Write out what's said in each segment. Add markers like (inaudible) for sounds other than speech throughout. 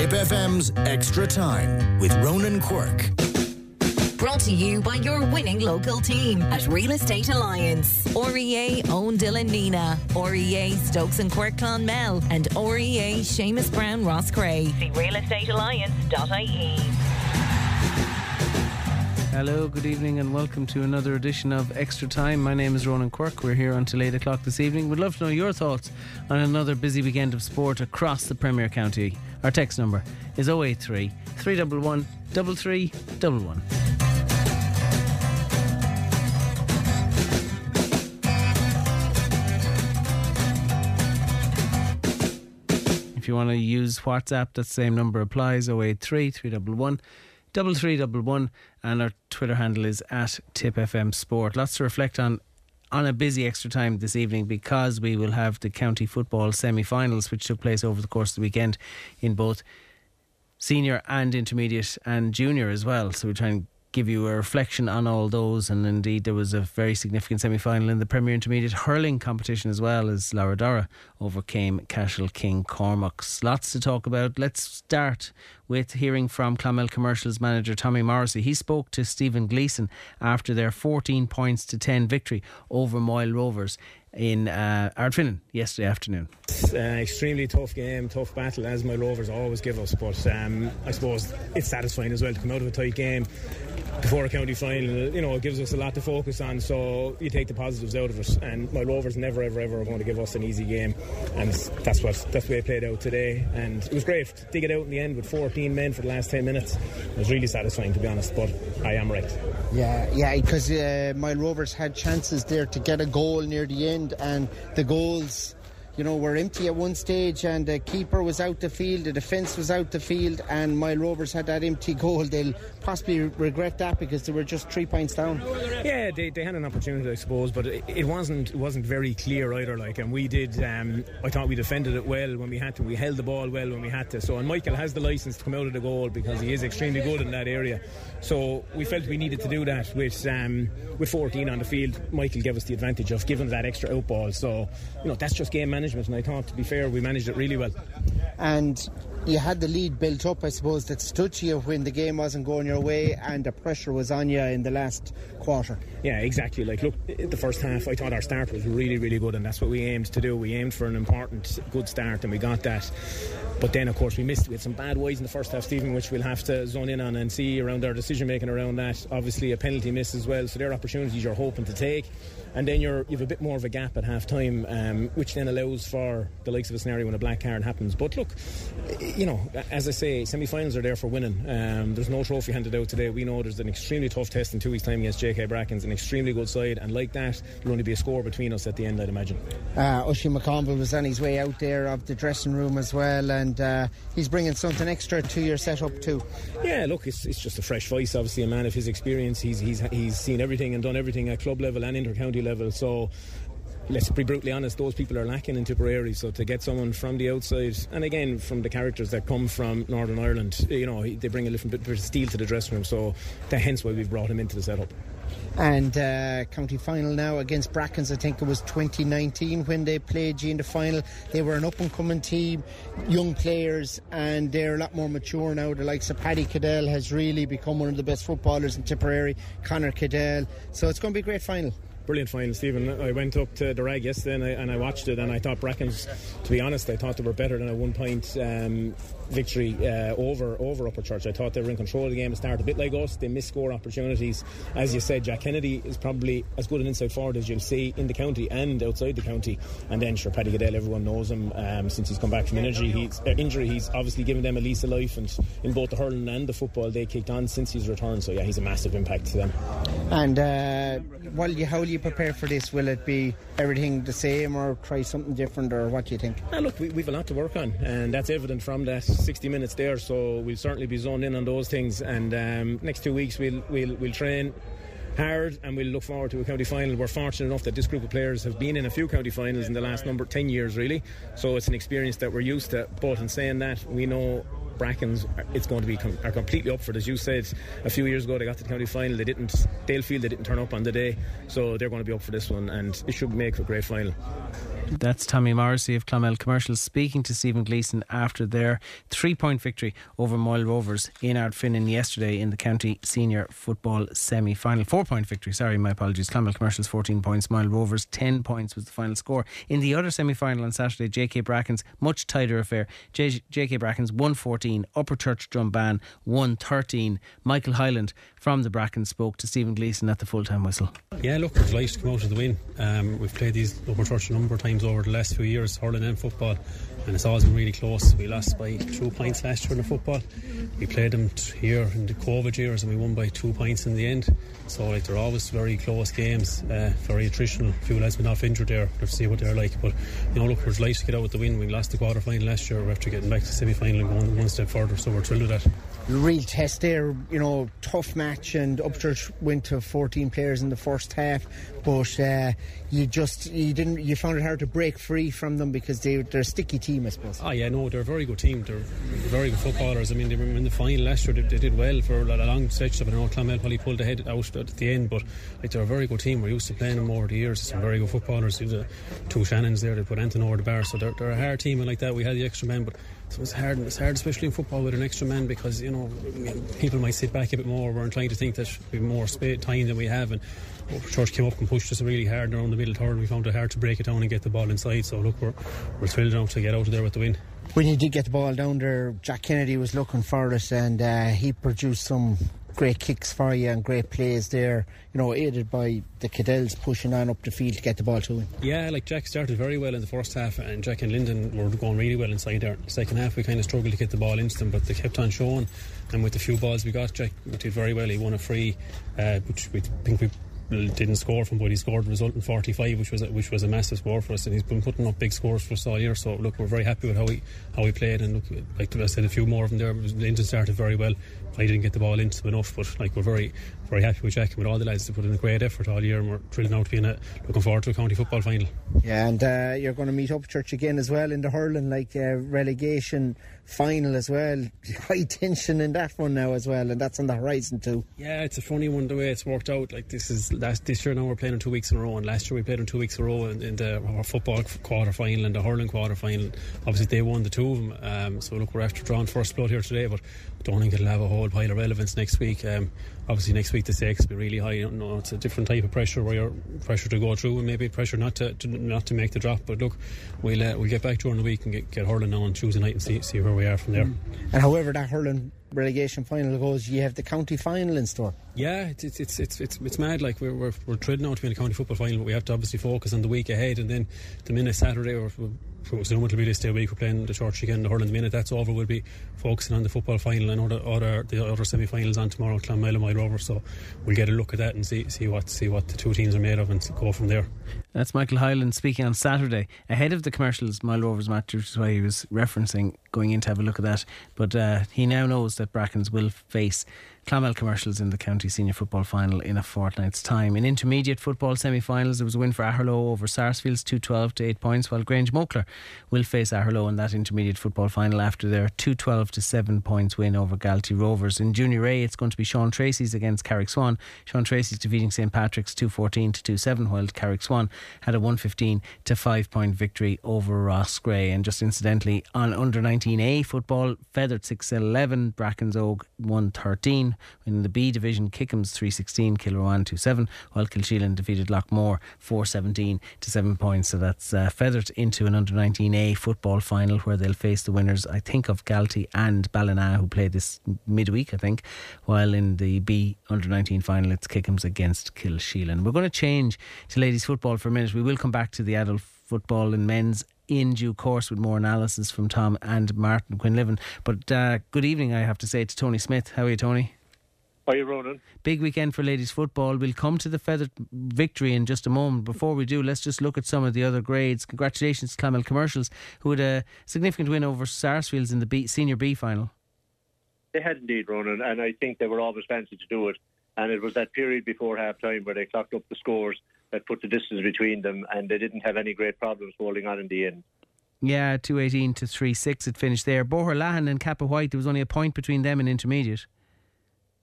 Tip FM's Extra Time with Ronan Quirk. Brought to you by your winning local team at Real Estate Alliance. REA own Dylan Nenagh, REA Stokes and Quirk Clonmel, and REA Seamus Brown Roscrea. See realestatealliance.ie. Hello, good evening, and welcome to another edition of Extra Time. My name is Ronan Quirk. We're here until 8 o'clock this evening. We'd love to know your thoughts on another busy weekend of sport across the Premier County. Our text number is 083 311 3311. If you want to use WhatsApp, that same number applies 083 311 3311 and our Twitter handle is at TipFM Sport. Lots to reflect on on a busy extra time this evening because we will have the county football semi-finals which took place over the course of the weekend in both senior and intermediate and junior as well. So we're trying to give you a reflection on all those. And indeed, there was a very significant semi final in the Premier Intermediate hurling competition as well as Dara overcame Cashel King Cormac's. Lots to talk about. Let's start with hearing from Clonmel Commercials manager Tommy Morrissey. He spoke to Stephen Gleeson after their 14 points to 10 victory over Moyle Rovers in uh, Ardfinnan yesterday afternoon. It's uh, extremely tough game, tough battle, as Moyle Rovers always give us. But um, I suppose it's satisfying as well to come out of a tight game before a county final. You know, it gives us a lot to focus on. So you take the positives out of it. And Moyle Rovers never, ever, ever are going to give us an easy game, and that's what that's the way it played out today. And it was great to dig it out in the end with 14 men for the last 10 minutes. It was really satisfying, to be honest. But I am right. Yeah, yeah, because uh, Moyle Rovers had chances there to get a goal near the end end, and the goals you know, were empty at one stage and the keeper was out the field, the defence was out the field, and Moyle Rovers had that empty goal. They'll possibly regret that because they were just three points down. Yeah, they, they had an opportunity, I suppose, but it, it wasn't it wasn't very clear either. Like, and we did. Um, I thought we defended it well when we had to. We held the ball well when we had to. So, and Michael has the license to come out of the goal because he is extremely good in that area. So we felt we needed to do that with um, with 14 on the field. Michael gave us the advantage of giving that extra out ball. So, you know, that's just game management management, and I thought, to be fair, we managed it really well. And you had the lead built up, I suppose, that stood to you when the game wasn't going your way and the pressure was on you in the last quarter. Yeah, exactly. Like, look, the first half, I thought our start was really, really good, and that's what we aimed to do. We aimed for an important, good start, and we got that. But then, of course, we missed. We had some bad ways in the first half, Stephen, which we'll have to zone in on and see around our decision making around that. Obviously, a penalty miss as well. So, there are opportunities you're hoping to take and then you're you've a bit more of a gap at half time, um, which then allows for the likes of a scenario when a black card happens. But look, you know, as I say, semi-finals are there for winning. Um, there's no trophy handed out today. We know there's an extremely tough test in two weeks' time against JK Brackens, an extremely good side, and like that, there'll only be a score between us at the end, I'd imagine. Uh, Oisin McConville was on his way out there of the dressing room as well, and uh, he's bringing something extra to your setup too. Yeah, look, it's, it's just a fresh voice. Obviously, a man of his experience. He's he's he's seen everything and done everything at club level and inter-county level. So let's be brutally honest, those people are lacking in Tipperary. So to get someone from the outside, and again from the characters that come from Northern Ireland, you know, they bring a little bit of steel to the dressing room. So that, hence why we've brought him into the setup. And uh, county final now against Brackens. I think it was 2019 when they played you in the final. They were an up and coming team, young players, and they're a lot more mature now. The likes of Paddy Cadell has really become one of the best footballers in Tipperary. Connor Cadell. So it's going to be a great final brilliant final, Stephen. I went up to the rag yesterday and I, and I, watched it, and I thought Brackens, to be honest, I thought they were better than a one point um, victory uh, over over Upper Church. I thought they were in control of the game to start, a bit like us. They missed score opportunities. As you said, Jack Kennedy is probably as good an inside forward as you'll see in the county and outside the county. And then, sure, Paddy Goodell, everyone knows him um, since he's come back from injury. He's, uh, injury. He's obviously given them a lease of life, and in both the hurling and the football, they kicked on since his return. So, yeah, he's a massive impact to them. And uh, while you, how will you prepare for this? Will it be everything the same, or try something different, or what do you think? Ah, look, we, we've a lot to work on, and that's evident from that 60 minutes there. So we'll certainly be zoned in on those things. And um, next two weeks we'll we'll we'll train hard and we'll look forward to a county final. We're fortunate enough that this group of players have been in a few county finals in the last number 10 years really so it's an experience that we're used to but in saying that we know Brackens, it's going to be com- are completely up for it. As you said, a few years ago they got to the county final. They didn't. Dale feel they didn't turn up on the day, so they're going to be up for this one, and it should make a great final. That's Tommy Morrissey of Clonmel Commercials speaking to Stephen Gleeson after their three point victory over Moyle Rovers in Ardfinnan yesterday in the county senior football semi final. Four point victory, sorry, my apologies. Clonmel Commercials 14 points, Moyle Rovers 10 points was the final score. In the other semi final on Saturday, JK Brackens, much tighter affair. JK Brackens 114, Upper Church Drombane 113. Michael Hyland from the Brackens spoke to Stephen Gleeson at the full time whistle. Yeah, look, it's nice to come out of the win. Um, we've played these Upper Church a number of times over the last few years, hurling and football, and it's always been really close. We lost by two points last year in the football. We played them here in the COVID years, and we won by two points in the end. So like they're always very close games, uh, very attritional. A few lads been off injured there. Let's see what they're like. But you know, look, we're delighted to get out with the win. We lost the quarter final last year. We're after getting back to the semi final and going one step further. So we're thrilled with that. Real test there, you know, tough match, and Upchurch went to 14 players in the first half, but uh, you just you didn't you found it hard to break free from them because they they're a sticky team, I suppose. Oh yeah, no, they're a very good team. They're very good footballers. I mean, they were in the final last year. They, they did well for a long stretch of. I know Clonmel probably pulled ahead out at the end, but like they're a very good team. We're used to playing them over the years. Some very good footballers. There's two Shannons there. They put Anton over the bar, so they're, they're a hard team. And like that, we had the extra man, but so it's hard. It's hard, especially in football with an extra man, because you know people might sit back a bit more. We're trying to think that we have more space, time than we have, and Church came up and pushed us really hard around the middle third. We found it hard to break it down and get the ball inside. So look, we're we're thrilled enough to get out of there with the win. When you did get the ball down there, Jack Kennedy was looking for it, and uh, he produced some great kicks for you and great plays there, you know, aided by the Cadells pushing on up the field to get the ball to him. Yeah, like Jack started very well in the first half, and Jack and Lyndon were going really well inside there. The second half, we kind of struggled to get the ball into them, but they kept on showing. And with the few balls we got, Jack did very well. He won a free, uh, which we think we didn't score from, but he scored the result in 45, which was a, which was a massive score for us, and he's been putting up big scores for us all year. So look, we're very happy with how he how he played, and look, like I said, a few more of them there. Linton started very well. I didn't get the ball into them enough, but like we're very very happy with Jack and with all the lads to put in a great effort all year, and we're thrilled now to be in it. looking forward to a county football final. Yeah, and uh, you're going to meet Upchurch again as well in the hurling, like uh, relegation final as well. (laughs) High tension in that one now as well, and that's on the horizon too. Yeah, it's a funny one the way it's worked out. Like this is last this year now we're playing in two weeks in a row, and last year we played in two weeks in a row in, in the our football quarter final and the hurling quarter final. Obviously they won the two of them. Um, so look, we're after drawing first blood here today, but I don't think it'll have a whole pile of relevance next week. Um, obviously next week the stakes will be really high. You know, it's a different type of pressure where you're pressure to go through and maybe pressure not to, to not to make the drop. But look, we'll uh, we'll get back during the week and get, get hurling now on Tuesday night and see see where we are from there. Mm. And however that hurling relegation final goes, you have the county final in store. Yeah, it's it's it's it's it's, it's mad. Like we're we're we're thrilled now to be in a county football final, but we have to obviously focus on the week ahead. And then the minute Saturday or presumably it'll be this day week we're playing the church again, the hurling. The minute that's over, we'll be focusing on the football final and other other the other semi-finals on tomorrow, Clonmel and Moyle Rover. So we'll get a look at that and see see what see what the two teams are made of and go from there. That's Michael Hyland speaking on Saturday ahead of the commercials Moyle Rovers match, which is why he was referencing going in to have a look at that. But uh, he now knows that Brackens will face Clonmel Commercials in the County Senior Football Final in a fortnight's time. In intermediate football semi-finals, there was a win for Aherlow over Sarsfields, 2-12 to 8 points, while Grange Mockler will face Aherlow in that intermediate football final after their 2-12 to 7 points win over Galtee Rovers. In Junior A, it's going to be Sean Treacy's against Carrick Swan. Sean Treacy's defeating St Patrick's 2-14 to 2-7, while Carrick Swan had a 115 to 5 point victory over Roscrea. And just incidentally, on under 19A football, Fethard 6-11, Brackens Oak 113. In the B Division, Kickham's 316, Kilrowan 27, while Kilsheelan defeated Loughmore 417 to 7 points. So that's uh, Fethard into an under 19A football final where they'll face the winners, I think, of Galtee and Ballina, who play this midweek, I think, while in the B under 19 final, it's Kickham's against Kilsheelan. We're going to change to ladies football for a minute. We will come back to the adult football and men's in due course with more analysis from Tom and Martin Quinlivan. But uh, good evening, I have to say, to Tony Smith. How are you, Tony? You, Ronan? Big weekend for ladies football. We'll come to the Fethard victory in just a moment. Before we do, let's just look at some of the other grades. Congratulations to Clonmel Commercials, who had a significant win over Sarsfields in the B, Senior B final. They had indeed, Ronan, and I think they were always fancy to do it. And it was that period before half time where they clocked up the scores that put the distance between them, and they didn't have any great problems holding on in the end. Yeah, 218 to 3 6 it finished there. Boherlahan and Cappawhite, there was only a point between them in intermediate.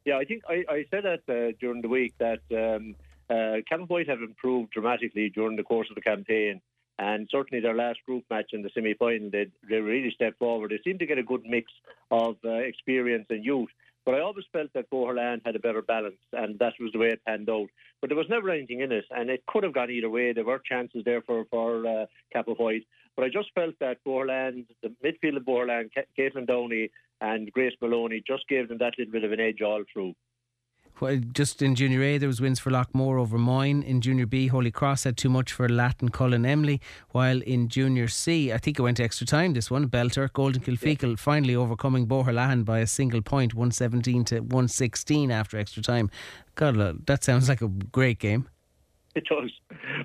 Yeah, I think I, I said that uh, during the week that um, uh, Cappawhite have improved dramatically during the course of the campaign. And certainly their last group match in the semi-final, they, they really stepped forward. They seemed to get a good mix of uh, experience and youth. But I always felt that Boherlahan had a better balance, and that was the way it panned out. But there was never anything in it, and it could have gone either way. There were chances there for for uh, White, but I just felt that Boherlahan, the midfield of Boherlahan, Caitlin Downey and Grace Maloney, just gave them that little bit of an edge all through Well, just in Junior A, there was wins for Loughmore over Moyne. In Junior B, Holy Cross had too much for Lattin Cullen Emly. While in Junior C, I think it went extra time. This one, Belter, Golden Kilfeacle, yeah. finally overcoming Boherlahan by a single point, 117 to 116 after extra time. God, that sounds like a great game. It does.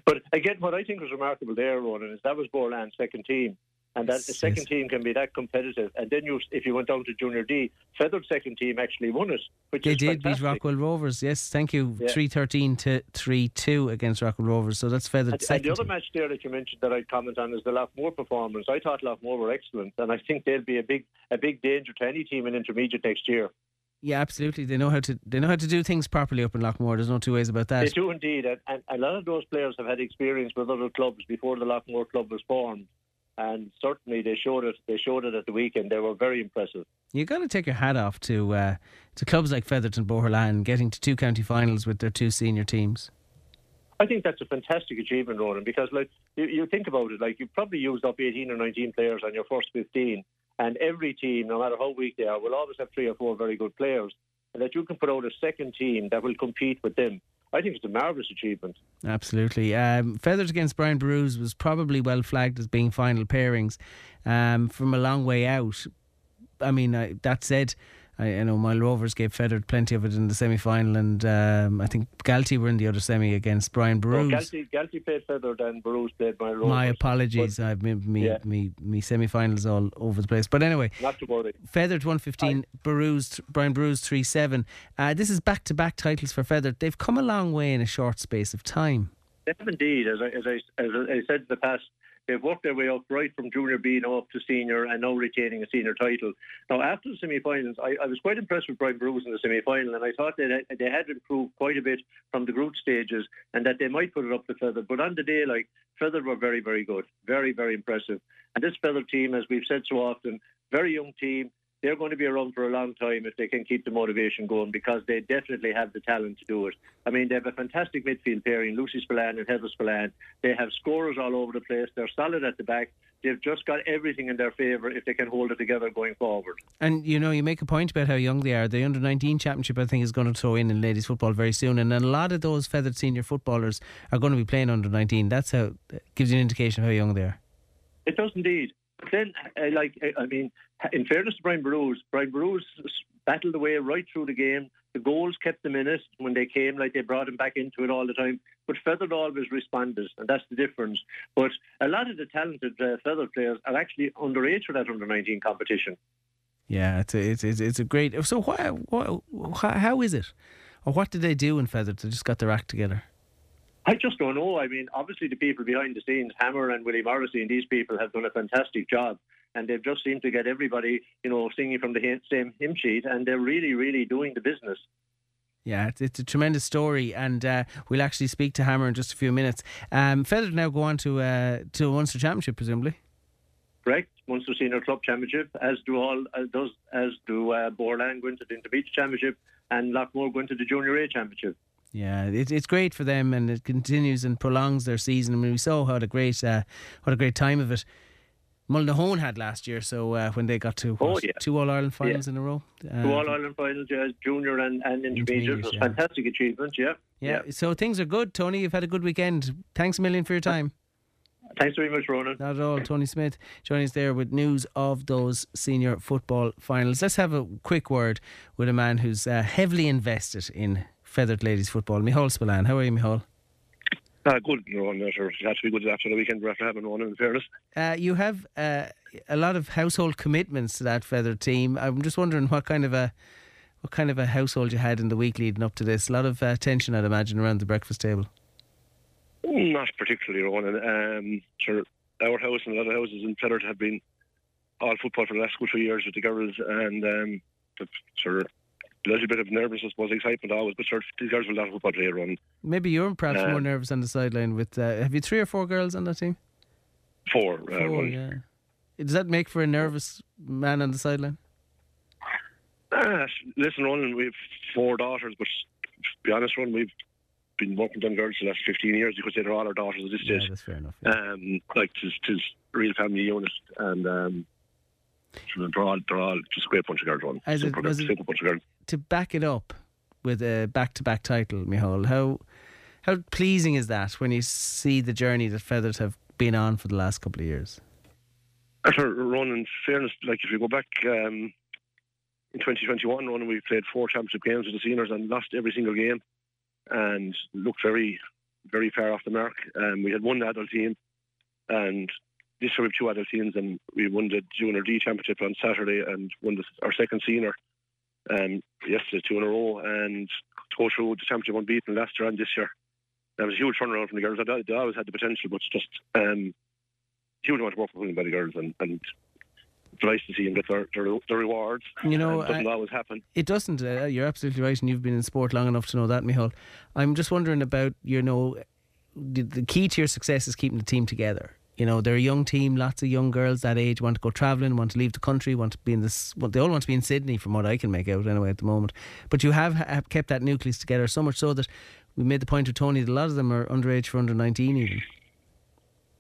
But again, what I think was remarkable there, Ronan, is that was Boherlahan's second team and that the second team can be that competitive. And then you, if you went down to Junior D, Fethard second team actually won it. Which they did fantastic. beat Rockwell Rovers. Yes, thank you. Three thirteen to three two against Rockwell Rovers. So that's Fethard and, second. And the other match there that you mentioned that I'd comment on is the Loughmore performance. I thought Loughmore were excellent, and I think they'll be a big a big danger to any team in intermediate next year. Yeah, absolutely. They know how to they know how to do things properly up in Loughmore. There's no two ways about that. They do indeed, and, and a lot of those players have had experience with other clubs before the Loughmore club was formed and certainly they showed it. They showed it at the weekend. They were very impressive. You got to take your hat off to uh, to clubs like Featherton, Boherlahan, getting to two county finals with their two senior teams. I think that's a fantastic achievement, Ronan, because like you, you think about it, like you've probably used up 18 or 19 players on your first 15, and every team, no matter how weak they are, will always have three or four very good players, and that you can put out a second team that will compete with them. I think it's a marvellous achievement. Absolutely. Um, Feathers against Brian Borus was probably well flagged as being final pairings um, from a long way out. I mean, that said, I, I know Moyle Rovers gave Fethard plenty of it in the semi final, and um, I think Galtee were in the other semi against Brian Borus. No, Galtee, Galtee played Fethard and Borus played Moyle Rovers. My apologies, but, I've me, me, yeah. me, me semi finals all over the place. But anyway, not to worry. Fethard 115, Borus, Brian Borus 3 7. Uh, this is back to back titles for Fethard. They've come a long way in a short space of time. They have indeed. As I, as I, as I said in the past, They've worked their way up right from junior B now up to senior and now retaining a senior title. Now, after the semi finals, I, I, was quite impressed with Brian Borus in the semi final, and I thought that uh, they had improved quite a bit from the group stages and that they might put it up to Fethard. But on the day, like, Fethard were very, very good, very, very impressive. And this Fethard team, as we've said so often, very young team, they're going to be around for a long time if they can keep the motivation going because they definitely have the talent to do it. I mean, they have a fantastic midfield pairing, Lucy Spillane and Heather Spillane. They have scorers all over the place. They're solid at the back. They've just got everything in their favour if they can hold it together going forward. And you know, you make a point about how young they are. The under 19 championship, I think, is going to throw in in ladies football very soon. And a lot of those Fethard senior footballers are going to be playing under 19. That's how gives you an indication of how young they are. It does indeed. But then, uh, like, I mean, in fairness to Brian Borus, Brian Borus battled away right through the game. The goals kept them in it when they came, like they brought him back into it all the time. But Fethard always responded, and that's the difference. But a lot of the talented uh, Fethard players are actually underage for that under 19 competition. Yeah, it's a, it's, it's, it's a great. So, why, why, how is it? Or what did they do in Fethard? They just got their act together? I just don't know. I mean, obviously, the people behind the scenes, Hammer and Willie Morrissey, and these people have done a fantastic job and they've just seemed to get everybody, you know, singing from the same hymn sheet, and they're really, really doing the business. Yeah, it's, it's a tremendous story, and uh, we'll actually speak to Hammer in just a few minutes. Um, Fethard now go on to uh, to Munster Championship, presumably. Correct, Munster Senior Club Championship, as do all as does as do uh, Boherlahan going to the Interbeach Championship, and Loughmore going to the Junior A Championship. Yeah, it, it's great for them, and it continues and prolongs their season. I mean, we saw how a great, uh, what a great time of it Mullinahone had last year. So uh, when they got to oh, yeah. two All Ireland finals yeah. in a row, uh, two All Ireland finals, yeah, junior and, and intermediate was yeah. fantastic achievement. Yeah. yeah. So things are good, Tony. You've had a good weekend. Thanks a million for your time. Thanks very much, Ronan. Not at all. Tony Smith joining us there with news of those senior football finals. Let's have a quick word with a man who's uh, heavily invested in Fethard ladies football, Michal Spillane. How are you, Michal? Uh, good, you know, sure it had to be good after the weekend after having one, in fairness. Uh, you have uh, a lot of household commitments to that feather team. I'm just wondering what kind of a what kind of a household you had in the week leading up to this. A lot of uh, tension, I'd imagine, around the breakfast table. Not particularly, Ronan. Um, sure, our house and a lot of houses in Fethard have been all football for the last couple of years with the girls, and um, sure a little bit of nervousness, was excitement always, but sure, these girls will not football player on. Maybe you're perhaps uh, more nervous on the sideline with. Uh, have you three or four girls on that team? Four. Uh, Four, running. yeah. Does that make for a nervous man on the sideline? Ah, listen, Ronan, we've four daughters, but to be honest, Ronan, we've been working on girls for the last 15 years. You could say they're all our daughters at this Yeah, stage. that's fair enough. yeah. Um, like, tis, tis real family unit, and um, they're all, they're all just a great bunch of girls, Ronan. As it- Super, it- bunch of girls. to back it up with a back-to-back title, Mihal, how how pleasing is that when you see the journey that Feathers have been on for the last couple of years? After Ronan, fairness, like if you go back um, in 2021, Ronan, we played four championship games with the seniors and lost every single game, and looked very, very far off the mark. Um, we had one adult team, and this year we have two adult teams, and we won the junior D championship on Saturday and won the, our second senior um, yesterday, two in a row, and go through the championship unbeaten last year and this year. That was a huge turnaround from the girls. They, they always had the potential, but it's just um, huge amount of work put in by the girls, and, and it's nice to see them get their, their, their rewards. You know, it doesn't I- always happen. It doesn't. Uh, you're absolutely right, and you've been in sport long enough to know that, Mihal. I'm just wondering about you know the, the key to your success is keeping the team together. You know, they're a young team. Lots of young girls that age want to go travelling, want to leave the country, want to be in this. Well, they all want to be in Sydney, from what I can make out anyway at the moment. But you have, have kept that nucleus together so much so that we made the point with Tony that a lot of them are underage for under 19 even.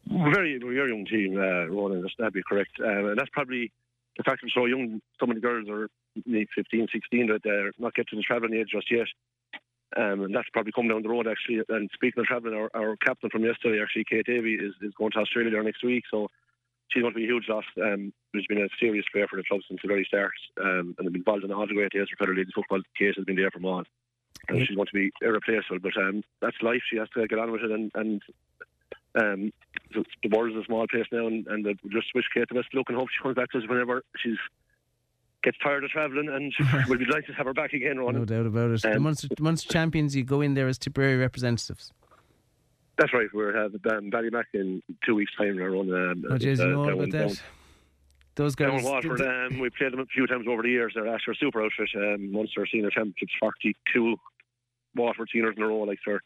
Very, very young team, uh, Ronan, that'd be correct. Um, and that's probably the fact that so young. Of the girls are maybe 15, 16, that they're not get to the travelling age just yet. Um, and that's probably coming down the road, actually. And speaking of travelling, our, our captain from yesterday, actually, Kate Davey, is, is going to Australia there next week. So she's going to be a huge loss. Um, there's been a serious player for the club since the very start. Um, and they've been involved in all the great days for Fethard Ladies Football. Kate has been there from on. And Yeah. she's going to be irreplaceable. But um, that's life. She has to get on with it. And, and um, the, the world is a small place now, and, and we just wish Kate the best luck and hope she comes back to us whenever she's gets tired of travelling, and (laughs) we'll be delighted to have her back again, Ronan. No doubt about it. the Um, Munster, the Munster champions, you go in there as Tipperary representatives. That's right. We're having um, Ballymac in two weeks' time. We're on. Um, Oh, uh, you know about that. Those Down in Waterford, th- um, (laughs) we played them a few times over the years. They're actually a super outfit. Um, Munster Senior Championships, 42 Waterford seniors in a row. Like, sir,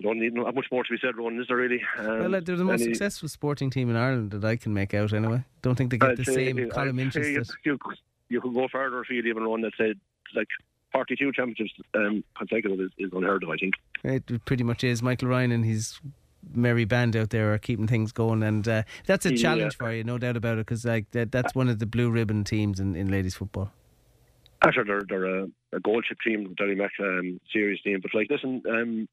don't need much more to be said, Ronan, is there really? Um, Well, they're the most any- successful sporting team in Ireland that I can make out anyway. Don't think they get I'd the say- same column say inches. You, you, you could go further if you'd even run that said like 42 championships um, consecutive is, is unheard of, I think. It pretty much is. Michael Ryan and his merry band out there are keeping things going, and uh, that's a Yeah. challenge for you, no doubt about it. Because like that, that's one of the blue ribbon teams in, in ladies football. After they're, they're a, a goal chip team, Derry Mac um, serious team. But like, listen, um,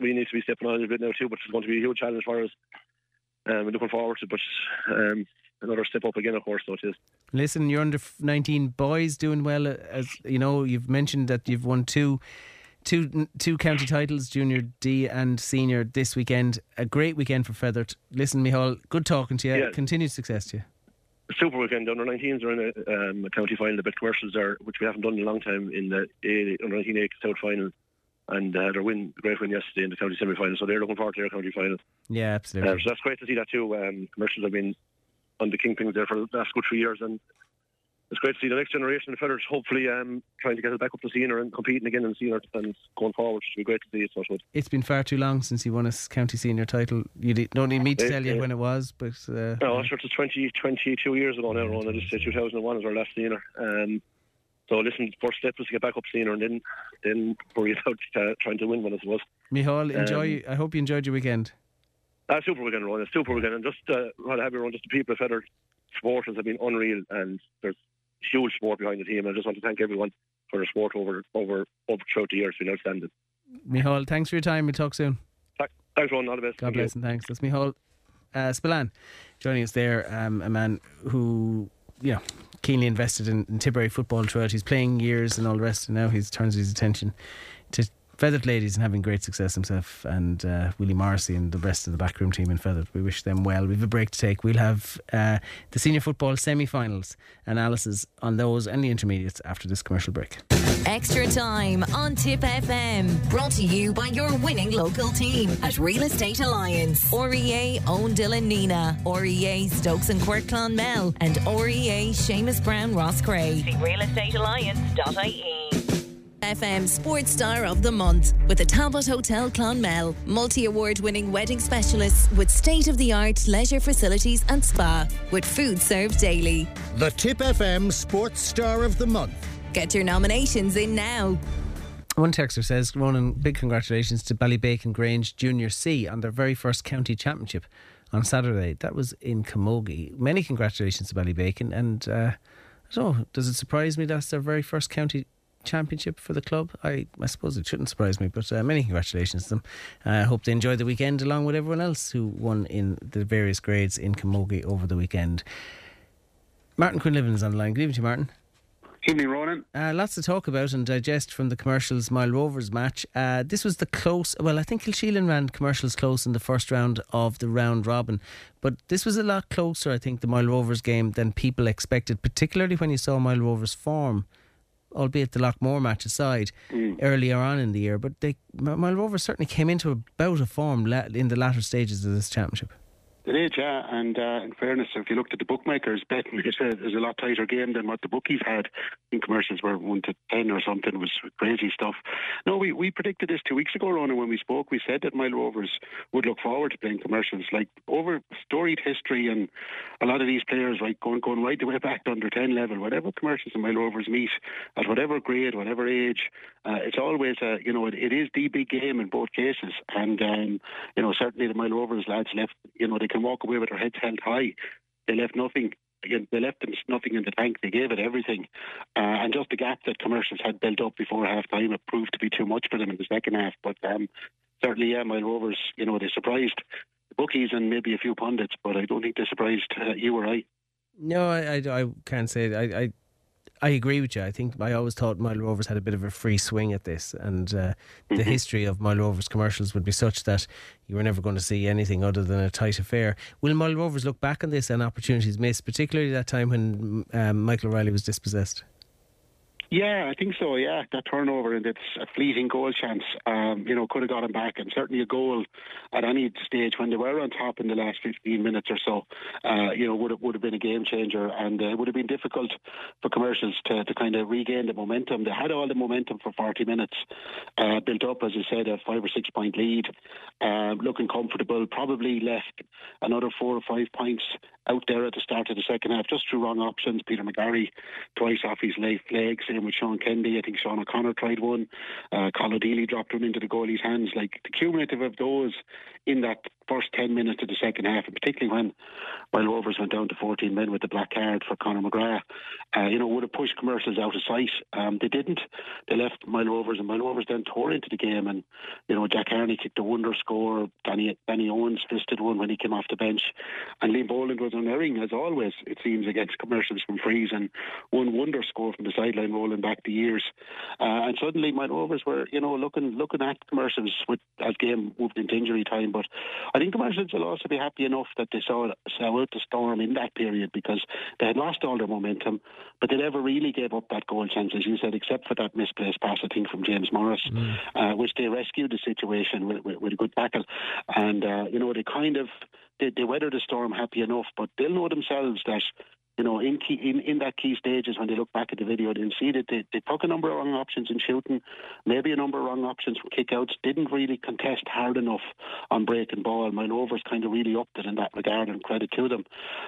we need to be stepping on a bit now too, but it's going to be a huge challenge for us. Um, we're looking forward to it, but um, another step up again, of course, so it is. Listen, you're under 19 boys doing well. uh, As you know, you've mentioned that you've won two, two, two county titles, junior D and senior this weekend. A great weekend for Fethard. Listen, Mihal, good talking to you. Yeah. Continued success to you. Super weekend. The under 19s are in a, um, a county final. The bit commercials are, which we haven't done in a long time, in the A, under 19 A South final. And uh, their win, great win yesterday in the county semi final. So they're looking forward to their county final. Yeah, absolutely. Um, so that's great to see that too. Um, commercials have been on the kingpins there for the last good three years, and it's great to see the next generation of fellas hopefully um, trying to get it back up to senior and competing again in senior and going forward. It should be great to see it. So it would. It's been far too long since you won a county senior title. You don't need me to tell you when it was, but uh, No, sure, it's 20, 22 years ago now, Ron. I just said 2001 was our last senior. Um, so listen, first step was to get back up senior and then then worry (laughs) about uh, trying to win one, I suppose. Mihal, enjoy. I hope you enjoyed your weekend. Uh, super weekend, Ron. A super weekend. And just uh, rather happy, Ron, just the people of Fethard supporters have been unreal and there's huge support behind the team. And I just want to thank everyone for their support over over, over throughout the years. It's been outstanding. Mihal, thanks for your time. We'll talk soon. Thanks, Ron. All the best. God bless and thanks. That's Mihal uh, Spillane joining us there. Um, a man who, you know, keenly invested in, in Tipperary football throughout his playing years and all the rest. And now he turns his attention to Fethard ladies and having great success himself. And uh, Willie Morrissey and the rest of the backroom team in Fethard. We wish them well. We have a break to take. We'll have uh, the senior football semi-finals analysis on those and the intermediates after this commercial break. Extra time on Tip FM. Brought to you by your winning local team at Real Estate Alliance. REA Own Dylan Nenagh. REA Stokes and Quirk Clonmel. And REA Seamus Brown Roscrea. See realestatealliance.ie. FM Sports Star of the Month with the Talbot Hotel Clonmel. Multi award winning wedding specialists with state of the art leisure facilities and spa with food served daily. The Tip FM Sports Star of the Month. Get your nominations in now. One texter says, Ronan, big congratulations to Ballybacon Grange Junior C on their very first county championship on Saturday. That was in Camogie. Many congratulations to Ballybacon. And uh, I does it surprise me that's their very first county championship for the club. I, I suppose it shouldn't surprise me, but uh, many congratulations to them. I uh, hope they enjoyed the weekend along with everyone else who won in the various grades in Camogie over the weekend. Martin Quinlivan is on the line. Good evening to you, Martin. Evening, Ronan. Uh, lots to talk about and digest from the commercials Moyle Rovers match. Uh, this was the close. Well, I think Kilsheelan ran commercials close in the first round of the round robin, but this was a lot closer. I think the Moyle Rovers game than people expected, particularly when you saw Moyle Rovers form albeit the Loughmore match aside, mm. earlier on in the year. But they, Moyle Rovers certainly came into about a form in the latter stages of this championship. It is, yeah. And uh, in fairness, if you looked at the bookmakers (laughs) betting, it's a, it's a lot tighter game than what the bookies had. In commercials were one to ten or something. It was crazy stuff. No, we, we predicted this two weeks ago, Rona, when we spoke. We said that Moyle Rovers would look forward to playing commercials. Like over storied history, and a lot of these players, like going going right the way back to under ten level, whatever commercials and Moyle Rovers meet at whatever grade, whatever age, uh, it's always a you know it, it is the big game in both cases. And um, you know certainly the Moyle Rovers lads left you know they can walk away with their heads held high. They left nothing. They left them nothing in the tank. They gave it everything, uh, and just the gap that commercials had built up before half time, it proved to be too much for them in the second half. But um, certainly, yeah, Moyle Rovers, you know, they surprised the bookies and maybe a few pundits, but I don't think they surprised uh, you or I. No, I, I, I can't say. I, I I agree with you. I think I always thought Moyle Rovers had a bit of a free swing at this, and uh, mm-hmm. the history of Moyle Rovers commercials would be such that you were never going to see anything other than a tight affair. Will Moyle Rovers look back on this and opportunities missed, particularly that time when um, Michael O'Reilly was dispossessed? Yeah, I think so. Yeah, that turnover and it's a fleeting goal chance, um, you know, could have got him back, and certainly a goal at any stage when they were on top in the last 15 minutes or so, uh, you know, would have, would have been a game changer, and uh, would have been difficult for commercials to, to kind of regain the momentum. They had all the momentum for 40 minutes, uh, built up, as I said, a five or six point lead, uh, looking comfortable. Probably left another four or five points out there at the start of the second half, just through wrong options. Peter McGarry twice off his left legs with Sean Kennedy. I think Sean O'Connor tried one. Uh, Colin dropped one into the goalie's hands. Like the cumulative of those in that first 10 minutes of the second half, and particularly when Moyle Rovers went down to 14 men with the black card for Conor McGrath, uh, you know, would have pushed commercials out of sight. Um, they didn't. They left Moyle Rovers, and Moyle Rovers then tore into the game. And, you know, Jack Harney kicked a wonder score. Danny, Danny Owens fisted one when he came off the bench. And Liam Boland was unerring, as always, it seems, against commercials from frees, and one wonder score from the sideline rolling back the years. Uh, and suddenly, Moyle Rovers were, you know, looking looking at commercials with as game moved into injury time. But I think the commercials will also be happy enough that they saw, saw out the storm in that period because they had lost all their momentum, but they never really gave up that goal chance, as you said, except for that misplaced pass, I think, from James Morris, mm. uh, which they rescued the situation with, with, with a good tackle. And, uh, you know, they kind of they, they weathered the storm happy enough, but they'll know themselves that you know, in, key, in in that key stages when they look back at the video, they'll see that they, they took a number of wrong options in shooting, maybe a number of wrong options from kickouts, didn't really contest hard enough on breaking ball. Moyle Rovers kind of really upped it in that regard, and credit to them.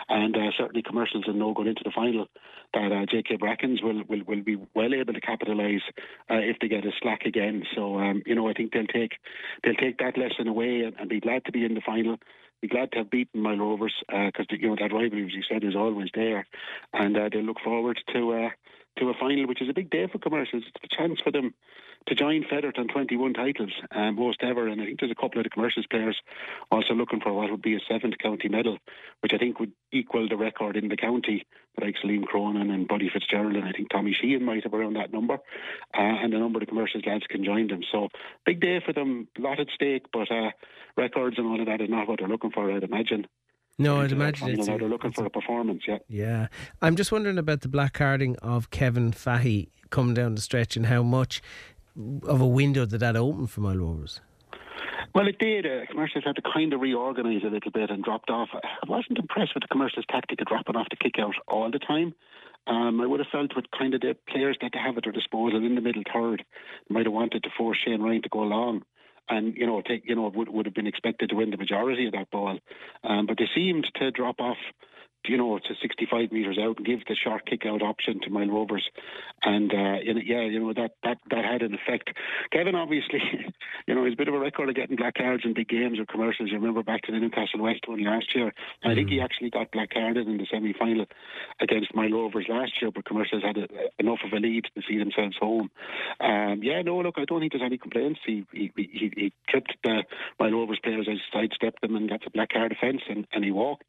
And uh, certainly commercials will know going into the final that uh, JK Brackens will, will, will be well able to capitalise uh, if they get a slack again. So, um, you know, I think they'll take they'll take that lesson away and, and be glad to be in the final be glad to have beaten Moyle Rovers because uh, you know that rivalry, as you said, is always there, and uh, they look forward to uh, to a final, which is a big day for commercials. It's a chance for them to join Fethard on 21 titles, um, most ever. And I think there's a couple of the commercials players also looking for what would be a seventh county medal, which I think would equal the record in the county like Liam Cronin and Buddy Fitzgerald. And I think Tommy Sheehan might have around that number. Uh, and a number of the commercials lads can join them. So big day for them, a lot at stake, but uh, records and all of that is not what they're looking for, I'd imagine. No, I'd imagine it's. they're looking for a performance, yeah. Yeah. I'm just wondering about the black carding of Kevin Fahey coming down the stretch and how much of a window that that opened for Moyle Rovers? Well, it did. Uh, commercials had to kind of reorganise a little bit and dropped off. I wasn't impressed with the commercials' tactic of dropping off the kick out all the time. Um, I would have felt with kind of the players that they have at their disposal in the middle third, might have wanted to force Shane Ryan to go along and you know take you know would would have been expected to win the majority of that ball, um, but they seemed to drop off you know, to 65 metres out and give the short kick out option to Moyle Rovers. And, uh, yeah, you know, that, that, that had an effect. Kevin, obviously, (laughs) you know, he's a bit of a record of getting black cards in big games or commercials. You remember back to the Newcastle West one last year. Mm. I think he mm. actually got black carded in the semi final against Moyle Rovers last year, but commercials had a, enough of a lead to see themselves home. Um, yeah, no, look, I don't think there's any complaints. He, he, he, he clipped the Moyle Rovers players as sidestepped them and got the black card offence and, and he walked.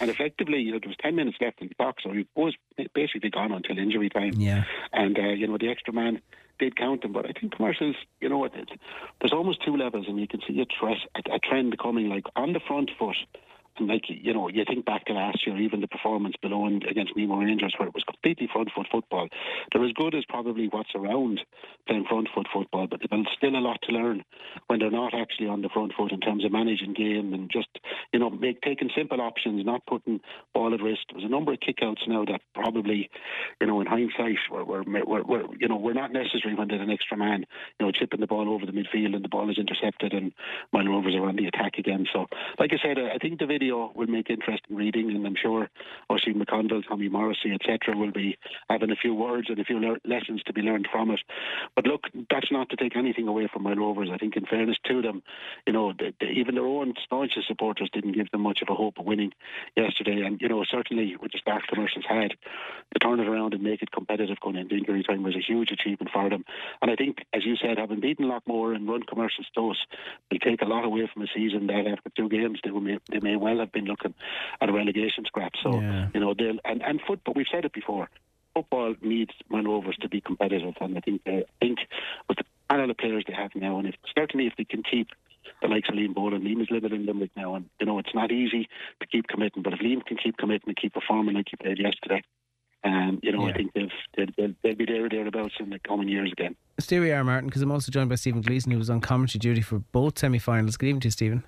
And effectively, you know, there was 10 minutes left in the box, so he was basically gone until injury time. Yeah. And, uh, you know, the extra man did count him. But I think commercials, you know, there's almost two levels, and you can see a, tre- a, trend coming, like on the front foot like you know, you think back to last year, even the performance below and against Nemo Rangers, where it was completely front foot football. They're as good as probably what's around playing front foot football, but there's still a lot to learn when they're not actually on the front foot in terms of managing game and just you know make taking simple options, not putting ball at risk. There's a number of kickouts now that probably, you know, in hindsight, were, were, were, were you know were not necessary when there's an extra man, you know, chipping the ball over the midfield and the ball is intercepted and Moyle Rovers are on the attack again. So, like I said, I think the video will make interesting reading, and I'm sure Oisin McConville, Tommy Morrissey, etc., will be having a few words and a few le- lessons to be learned from it. But look, that's not to take anything away from Moyle Rovers. I think, in fairness to them, you know, they, they, even their own staunchest supporters didn't give them much of a hope of winning yesterday. And you know, certainly with the start commercials had, to turn it around and make it competitive going into injury time was a huge achievement for them. And I think, as you said, having beaten Loughmore and run commercials dose will take a lot away from a season that after two games they may, they may well have been looking at a relegation scrap. So yeah. you know, they'll and and football. We've said it before. Football needs manovers to be competitive, and I think they, I think with the panel of players they have now, and if certainly if they can keep the likes of Liam Boland. Liam is living in Limerick now, and you know it's not easy to keep committing. But if Liam can keep committing and keep performing like he played yesterday, um, you know, yeah. I think they'll, they'll, be there or thereabouts in the coming years again. Where you are, Martin, because I'm also joined by Stephen Gleeson, who was on commentary duty for both semi-finals. Good evening to you, Stephen.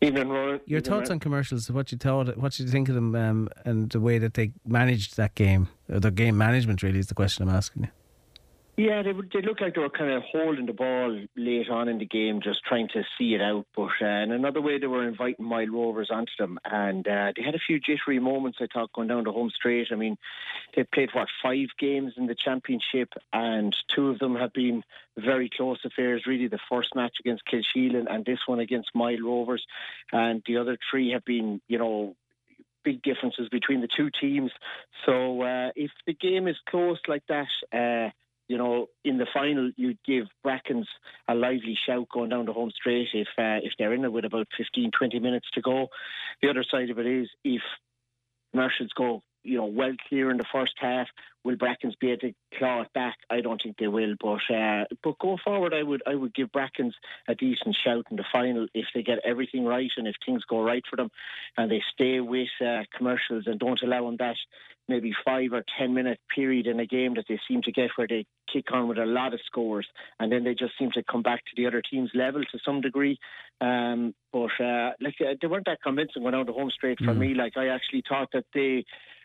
Evening, Rory. Your Evening, thoughts on commercials? What you thought? What you think of them, um, and the way that they managed that game? Or the game management, really, is the question I'm asking you. Yeah, they, they looked like they were kind of holding the ball late on in the game, just trying to see it out. But uh, another way, they were inviting Moyle Rovers onto them, and uh, they had a few jittery moments. I thought going down the home straight. I mean, they played what five games in the championship, and two of them have been very close affairs. Really, the first match against Kilsheelan and this one against Moyle Rovers, and the other three have been, you know, big differences between the two teams. So uh, if the game is close like that, uh, you know, in the final, you'd give Brackens a lively shout going down the home straight if uh, if they're in it with about 15, 20 minutes to go. The other side of it is if Marshals go, you know, well clear in the first half, will Brackens be able to claw it back? I don't think they will. But uh, but go forward, I would I would give Brackens a decent shout in the final if they get everything right and if things go right for them, and they stay with uh, commercials and don't allow them that maybe five or ten minute period in a game that they seem to get where they kick on with a lot of scores and then they just seem to come back to the other team's level to some degree. Um, but uh, like uh, they weren't that convincing going out the home straight for mm. me. Like I actually thought that they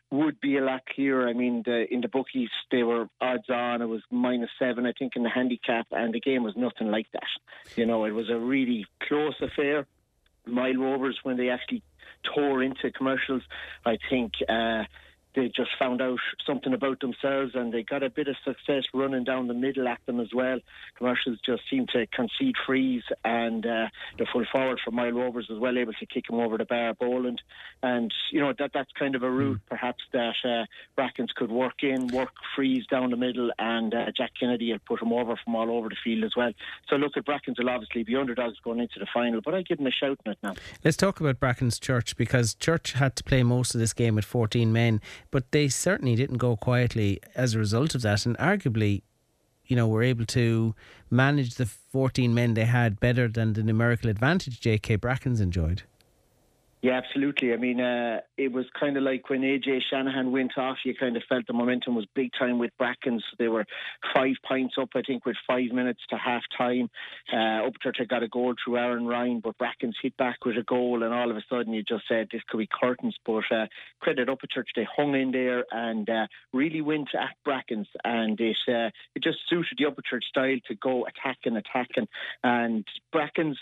would be a lot clearer. I mean, the, in the bookies, they were odds on. It was minus seven, I think, in the handicap, and the game was nothing like that. You know, it was a really close affair. Moyle Rovers, when they actually tore into commercials, I think. Uh, they just found out something about themselves and they got a bit of success running down the middle at them as well. Commercials just seem to concede frees and uh, the full forward for Moyle Rovers as well able to kick him over the bar Boland. And, you know, that that's kind of a route mm. perhaps that uh, Brackens could work in, work frees down the middle and uh, Jack Kennedy will put him over from all over the field as well. So look at Brackens will obviously be underdogs going into the final, but I give them a shout in it now. Let's talk about Brackens Church because Church had to play most of this game with 14 men but they certainly didn't go quietly as a result of that, and arguably, you know, were able to manage the 14 men they had better than the numerical advantage J.K. Brackens enjoyed. Yeah, absolutely. I mean, uh, it was kind of like when AJ Shanahan went off, you kind of felt the momentum was big time with Brackens. They were five points up, I think, with five minutes to half time. Uh, Upchurch had got a goal through Aaron Ryan, but Brackens hit back with a goal, and all of a sudden you just said this could be curtains. But uh, credit Upchurch, they hung in there and uh, really went at Brackens, and it uh, it just suited the Upchurch style to go attacking, attacking, and Brackens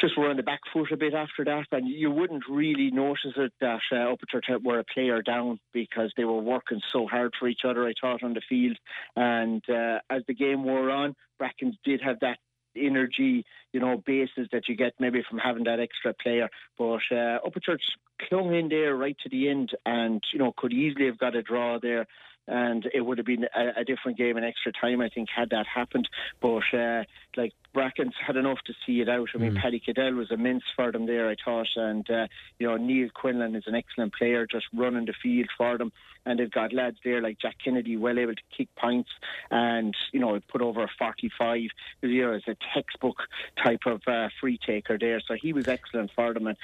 just were on the back foot a bit after that, and you wouldn't didn't really notice it that uh, were a player down because they were working so hard for each other, I thought, on the field. And uh, as the game wore on, Brackens did have that energy, you know, basis that you get maybe from having that extra player. But uh, Upchurch clung in there right to the end and, you know, could easily have got a draw there and it would have been a, a, different game in extra time, I think, had that happened. But uh, like Brackens had enough to see it out. I mean, mm. Paddy Cadell was immense for them there, I thought, and uh, you know Neil Quinlan is an excellent player, just running the field for them. And they've got lads there like Jack Kennedy, well able to kick points, and you know put over a 45. You know, as a textbook type of uh, free taker there, so he was excellent for them, and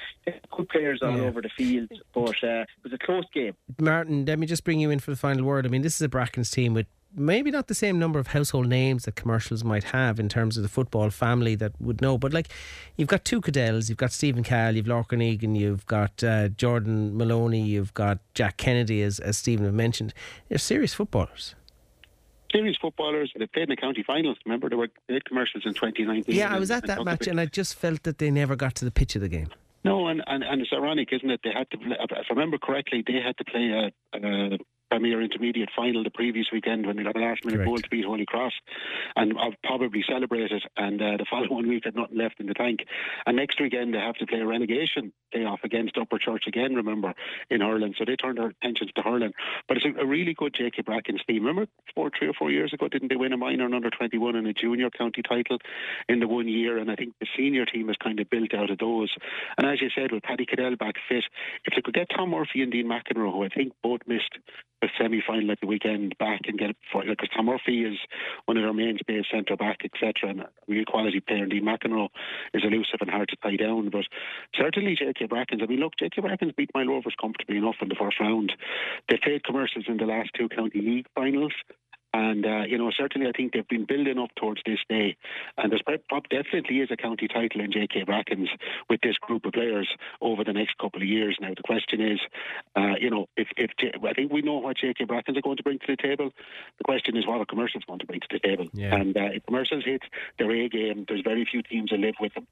good players all yeah. over the field. But uh, it was a close game. Martin, let me just bring you in for the final word. I mean, this is a Brackens team with maybe not the same number of household names that commercials might have in terms of the football family that would know. But like, you've got two Cadells, you've got Stephen Cahill, you've Lorcan Egan, you've got uh, Jordan Maloney, you've got Jack Kennedy, as, as Stephen have mentioned. They're serious footballers. Serious footballers. They played in the county finals. Remember, there were commercials in 2019. Yeah, I was at that match, and I just felt that they never got to the pitch of the game. No, and, and, and it's ironic, isn't it? They had to, play, if I remember correctly, they had to play a, a Premier Intermediate final the previous weekend when they got a last minute goal to beat Holy Cross, and I've probably celebrated. And uh, the following week had nothing left in the tank. And next weekend they have to play a relegation playoff against Upperchurch again. Remember in Ireland, so they turned their attentions to hurling. But it's a, a really good J.K. Brackens team. Remember four, three or four years ago, didn't they win a minor and under twenty one and a junior county title in the one year? And I think the senior team is kind of built out of those. And as you said, with Paddy Cadell back fit, if they could get Tom Murphy and Dean McEnroe, who I think both missed a semi final at the weekend back and get it for because Tom Murphy is one of their mainstays, centre back, etc. And a real quality player. Indeed, McEnroe is elusive and hard to tie down. But certainly J.K. Brackens. I mean, look, J.K. Brackens beat Moyle Rovers comfortably enough in the first round. They played commercials in the last two county league finals. And, uh, you know, certainly I think they've been building up towards this day. And there's definitely is a county title in JK Brackens with this group of players over the next couple of years. Now, the question is, uh, you know, if, if I think we know what JK Brackens are going to bring to the table. The question is what are commercials going to bring to the table? Yeah. And uh, if commercials hit their A game, there's very few teams that live with them.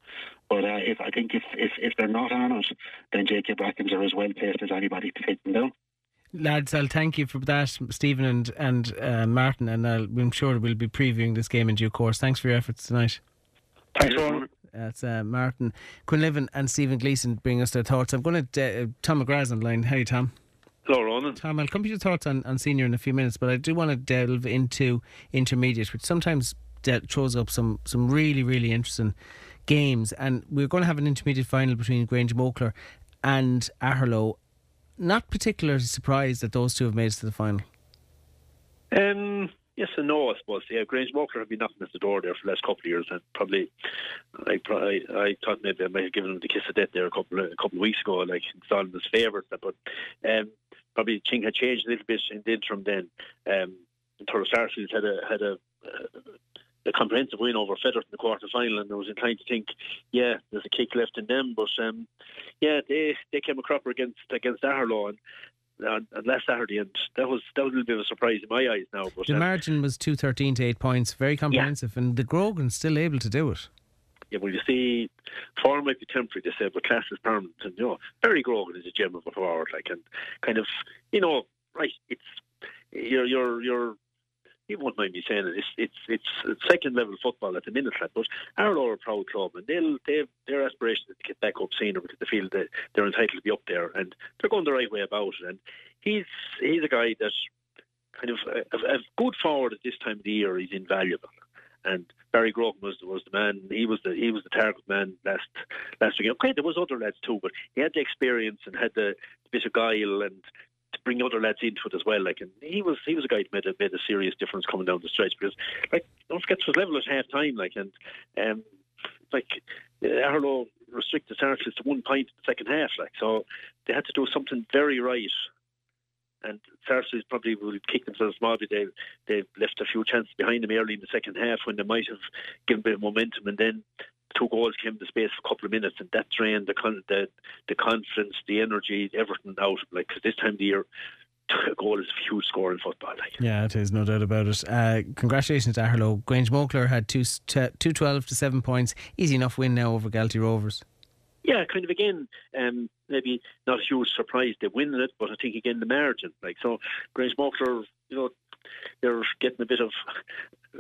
But uh, if I think if, if, if they're not on it, then JK Brackens are as well placed as anybody to take them down lads, I'll thank you for that, Stephen and and uh, Martin, and i am sure we'll be previewing this game in due course. Thanks for your efforts tonight. Thanks, Ron. That's uh, Martin Quinlivan and Stephen Gleeson bring us their thoughts. I'm going to uh, Tom McGrath's on the line. How are you, Tom? Hello, Ronan. Tom, I'll come to your thoughts on, on senior in a few minutes, but I do want to delve into intermediate, which sometimes de- throws up some some really really interesting games. And we're going to have an intermediate final between Grangemockler and Aherlow not particularly surprised that those two have made it to the final. Um, yes and no, I suppose. Yeah, Grangemockler have been knocking at the door there for the last couple of years, and probably, I, I, I thought maybe I might have given him the kiss of death there a couple of, a couple of weeks ago, like installing as favourites. But um, probably thing had changed a little bit in the interim. Then, um, Sarsfields had a had a uh, a comprehensive win over Fethard in the quarter final, and I was inclined to think, yeah, there's a kick left in them. But um, yeah, they they came a cropper against against Aherlow and last Saturday, and that was that was a little bit of a surprise in my eyes now. But the um, margin was two thirteen to eight points, very comprehensive, yeah. and the Grogan's still able to do it. Yeah, well, you see, form might be temporary, they say, but class is permanent. And, you know, Barry Grogan is a gem of a forward, like, and kind of, you know, right, it's, you're, you're, you're you won't mind me saying it. It's it's it's second level football at the minute, like, but Aherlow are a proud club, and they'll they've their aspiration is to get back up senior because they feel that they're entitled to be up there, and they're going the right way about it. And he's he's a guy that kind of a, a good forward at this time of the year. He's invaluable. And Barry Grogan was was the man. He was the he was the target man last last week. Okay, there was other lads too, but he had the experience and had the bit of guile and to bring other lads into it as well. Like, and he was he was a guy that made a made a serious difference coming down the stretch because, like, don't forget it was level at half time. Like, and um, like uh, Aherlow restrict the Sarsfields to one point in the second half. Like so, they had to do something very right. And Sarsfields probably will kick themselves small. They they left a few chances behind them early in the second half when they might have given a bit of momentum, and then two goals came in the space of a couple of minutes, and that drained the con- the, the confidence, the energy, everything out. Like cause this time of the year, a goal is a huge score in football. Like. Yeah, it is, no doubt about it. Uh, congratulations to Aherlow. Grangemockler had two, two 12 to 7 points. Easy enough win now over Galtee Rovers. Yeah, kind of again, um, maybe not a huge surprise they win it, but I think again the margin. Like so, Grangemockler, you know, they're getting a bit of